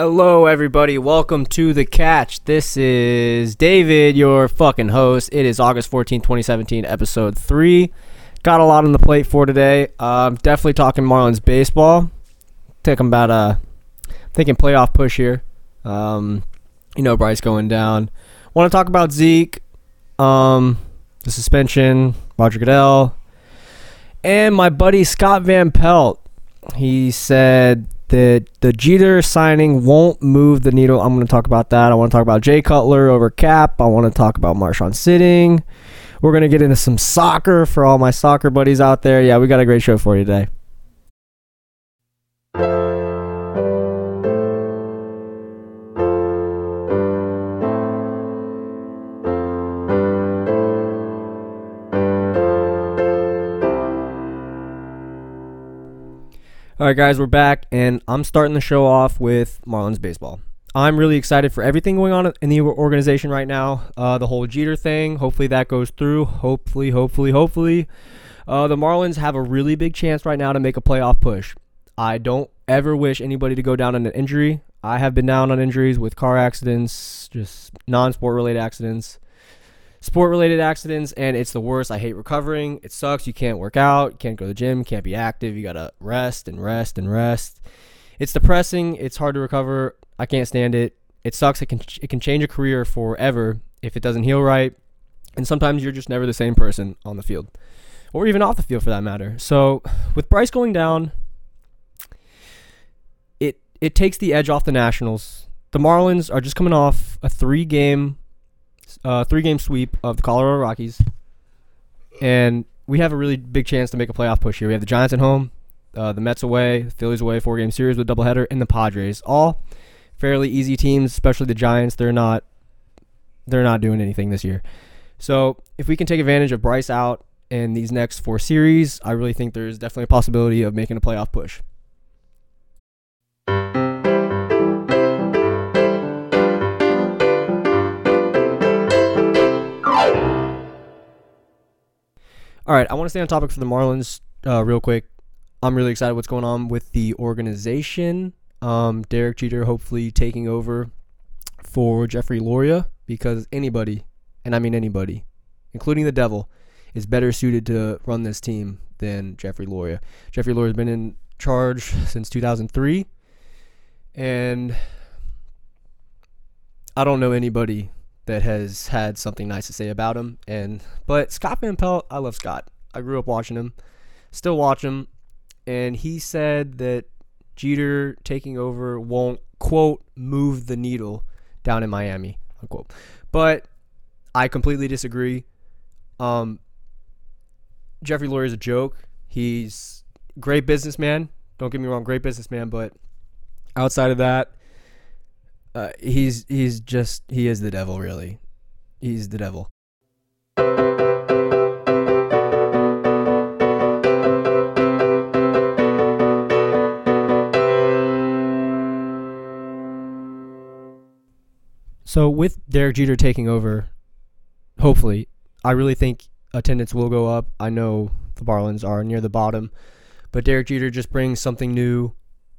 Hello, everybody. Welcome to The Catch. This is David, your fucking host. It is August 14, 2017, episode 3. Got a lot on the plate for today. Um, definitely talking Marlins baseball. Taking about a, thinking playoff push here. Um, you know, Bryce going down. Want to talk about Zeke, um, the suspension, Roger Goodell, and my buddy Scott Van Pelt. He said that the Jeter signing won't move the needle. I'm going to talk about that. I want to talk about Jay Cutler over Kap. I want to talk about Marshawn Sitting. We're going to get into some soccer for all my soccer buddies out there. Yeah, we got a great show for you today. All right, guys, we're back, and I'm starting the show off with Marlins baseball. I'm really excited for everything going on in the organization right now. Uh, the whole Jeter thing, hopefully that goes through. Hopefully, hopefully, hopefully. Uh, the Marlins have a really big chance right now to make a playoff push. I don't ever wish anybody to go down on an injury. I have been down on injuries with car accidents, just non sport related accidents sport related accidents and it's the worst. I hate recovering. It sucks. You can't work out, you can't go to the gym, can't be active. You got to rest and rest and rest. It's depressing. It's hard to recover. I can't stand it. It sucks. It can it can change a career forever if it doesn't heal right. And sometimes you're just never the same person on the field or even off the field for that matter. So, with Bryce going down, it it takes the edge off the Nationals. The Marlins are just coming off a 3-game uh, three game sweep of the Colorado Rockies, and we have a really big chance to make a playoff push here. We have the Giants at home, uh, the Mets away, the Phillies away, four game series with doubleheader, and the Padres. All fairly easy teams, especially the Giants. They're not they're not doing anything this year. So if we can take advantage of Bryce out in these next four series, I really think there's definitely a possibility of making a playoff push. All right, I want to stay on topic for the Marlins uh, real quick. I'm really excited what's going on with the organization. Um, Derek Jeter hopefully taking over for Jeffrey Loria because anybody, and I mean anybody, including the devil, is better suited to run this team than Jeffrey Loria. Jeffrey Loria has been in charge since 2003, and I don't know anybody that has had something nice to say about him. And but Scott Van Pelt, I love Scott. I grew up watching him, still watch him, and he said that Jeter taking over won't quote move the needle down in Miami unquote. But I completely disagree. Um, Jeffrey Loria is a joke. He's great businessman. Don't get me wrong, great businessman. But outside of that, uh, he's he's just he is the devil, really. He's the devil. So with Derek Jeter taking over, hopefully, I really think attendance will go up. I know the Marlins are near the bottom, but Derek Jeter just brings something new,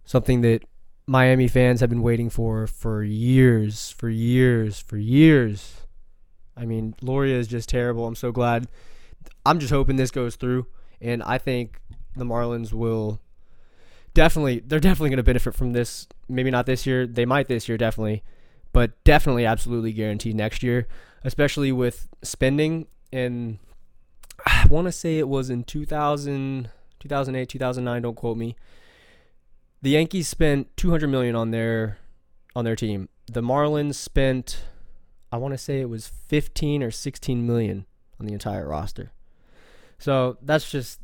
something that Miami fans have been waiting for for years, for years, for years. I mean, Loria is just terrible. I'm so glad. I'm just hoping this goes through, and I think the Marlins will definitely. They're definitely going to benefit from this. Maybe not this year. They might this year, definitely, but definitely, absolutely guaranteed next year, especially with spending. And I want to say it was in 2000, 2008, 2009. Don't quote me the Yankees spent 200 million on their on their team. The Marlins spent I want to say it was 15 or 16 million on the entire roster. So that's just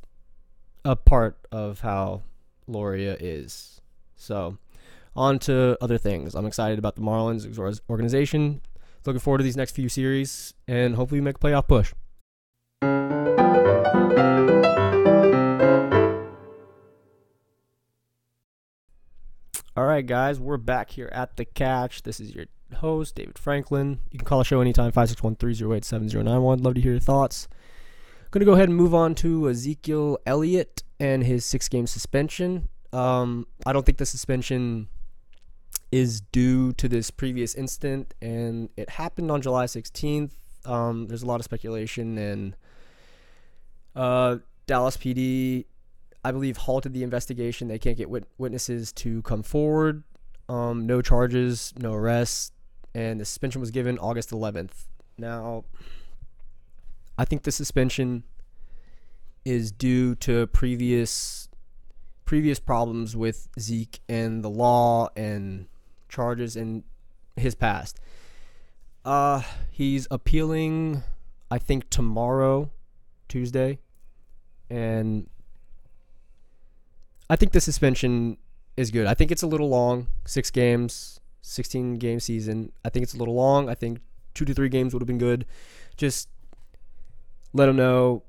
a part of how Loria is. So on to other things. I'm excited about the Marlins organization. Looking forward to these next few series and hopefully make a playoff push. All right, guys, we're back here at the catch. This is your host, David Franklin. You can call the show anytime, 561 308 7091. Love to hear your thoughts. Going to go ahead and move on to Ezekiel Elliott and his six game suspension. Um, I don't think the suspension is due to this previous incident, and it happened on July 16th. Um, there's a lot of speculation, and uh, Dallas PD, I believe, halted the investigation. They can't get wit- witnesses to come forward. Um, no charges, no arrests, and the suspension was given August 11th. Now, I think the suspension is due to previous previous problems with Zeke and the law and charges in his past. Uh, he's appealing, I think tomorrow, Tuesday, and I think the suspension is good. I think it's a little long, six games, sixteen game season. I think it's a little long. I think two to three games would have been good. Just let him know.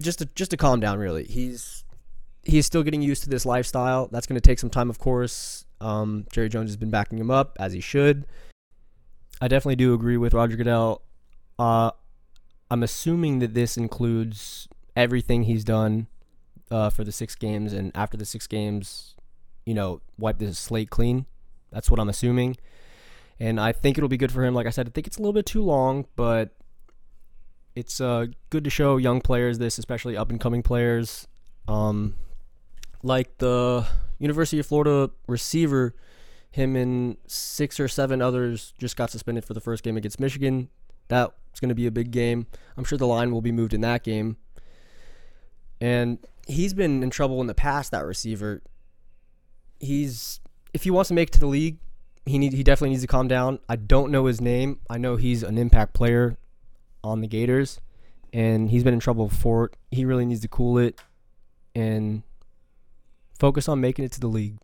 Just to just to calm down. Really, he's he's still getting used to this lifestyle. That's going to take some time, of course. Um, Jerry Jones has been backing him up as he should. I definitely do agree with Roger Goodell. Uh, I'm assuming that this includes everything he's done uh, for the six games, and after the six games, you know, wipe the slate clean. That's what I'm assuming, and I think it'll be good for him. Like I said, I think it's a little bit too long, but it's uh, good to show young players this, especially up and coming players. Um, like the University of Florida receiver, him and six or seven others just got suspended for the first game against Michigan. That's going to be a big game. I'm sure the line will be moved in that game. And he's been in trouble in the past. That receiver, he's if he wants to make it to the league, he need he definitely needs to calm down. I don't know his name. I know he's an impact player on the Gators, and he's been in trouble before. He really needs to cool it and focus on making it to the league.